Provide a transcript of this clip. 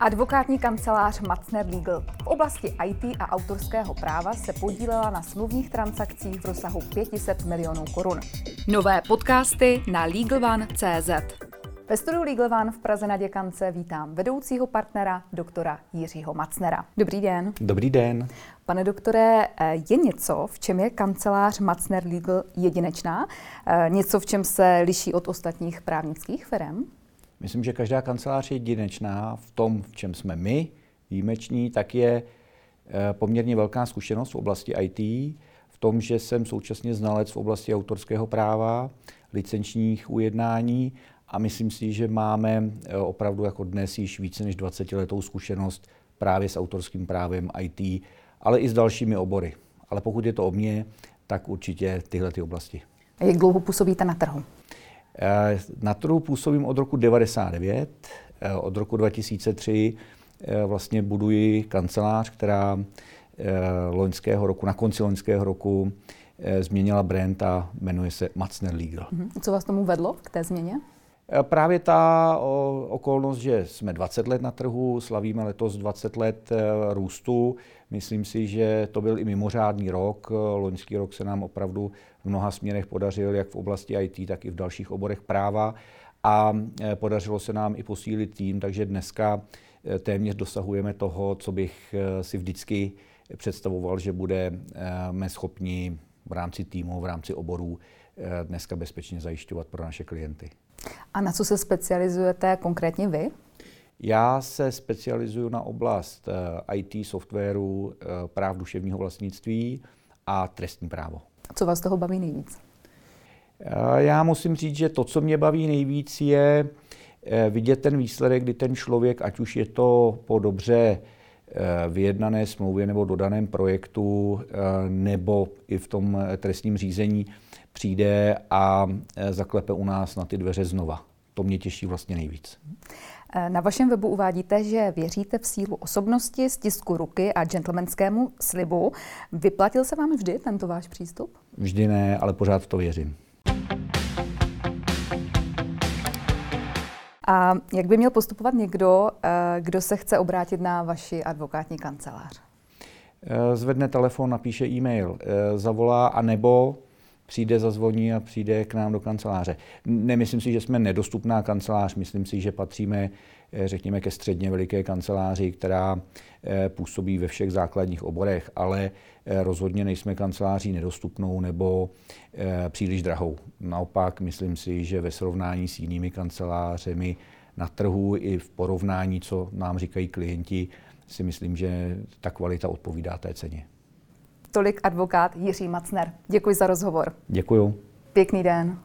Advokátní kancelář Matzner Legal v oblasti IT a autorského práva se podílela na smluvních transakcích v rozsahu 500 milionů korun. Nové podcasty na LegalOne.cz ve studiu Legal One v Praze na Děkance vítám vedoucího partnera, doktora Jiřího Macnera. Dobrý den. Dobrý den. Pane doktore, je něco, v čem je kancelář Macner Legal jedinečná? Něco, v čem se liší od ostatních právnických firm? Myslím, že každá kancelář je jedinečná v tom, v čem jsme my výjimeční, tak je eh, poměrně velká zkušenost v oblasti IT, v tom, že jsem současně znalec v oblasti autorského práva, licenčních ujednání a myslím si, že máme eh, opravdu jako dnes již více než 20 letou zkušenost právě s autorským právem IT, ale i s dalšími obory. Ale pokud je to o mě, tak určitě tyhle ty oblasti. A jak dlouho působíte na trhu? Eh, na trhu působím od roku 99, eh, od roku 2003 eh, vlastně buduji kancelář, která loňského roku, na konci loňského roku změnila brand a jmenuje se Matzner Legal. Mhm. Co vás tomu vedlo k té změně? Právě ta okolnost, že jsme 20 let na trhu, slavíme letos 20 let růstu. Myslím si, že to byl i mimořádný rok. Loňský rok se nám opravdu v mnoha směrech podařil, jak v oblasti IT, tak i v dalších oborech práva. A podařilo se nám i posílit tým, takže dneska téměř dosahujeme toho, co bych si vždycky představoval, že budeme schopni v rámci týmu, v rámci oborů dneska bezpečně zajišťovat pro naše klienty. A na co se specializujete konkrétně vy? Já se specializuju na oblast IT, softwaru, práv duševního vlastnictví a trestní právo. Co vás toho baví nejvíc? Já musím říct, že to, co mě baví nejvíc, je eh, vidět ten výsledek, kdy ten člověk, ať už je to po dobře eh, vyjednané smlouvě nebo dodaném projektu, eh, nebo i v tom trestním řízení, přijde a zaklepe u nás na ty dveře znova. To mě těší vlastně nejvíc. Eh, na vašem webu uvádíte, že věříte v sílu osobnosti, stisku ruky a gentlemanskému slibu. Vyplatil se vám vždy tento váš přístup? Vždy ne, ale pořád v to věřím. A jak by měl postupovat někdo, eh, kdo se chce obrátit na vaši advokátní kancelář? Eh, zvedne telefon, napíše e-mail, zavolá a nebo přijde, zazvoní a přijde k nám do kanceláře. Nemyslím si, že jsme nedostupná kancelář, myslím si, že patříme, eh, řekněme, ke středně veliké kanceláři, která eh, působí ve všech základních oborech, ale eh, rozhodně nejsme kanceláří nedostupnou nebo příliš drahou. Naopak, myslím si, že ve srovnání s jinými kancelářemi na trhu i v porovnání, co nám říkají klienti, si myslím, že ta kvalita odpovídá té ceně. Tolik advokát Jiří Macner. Děkuji za rozhovor. Děkuji. Pěkný den.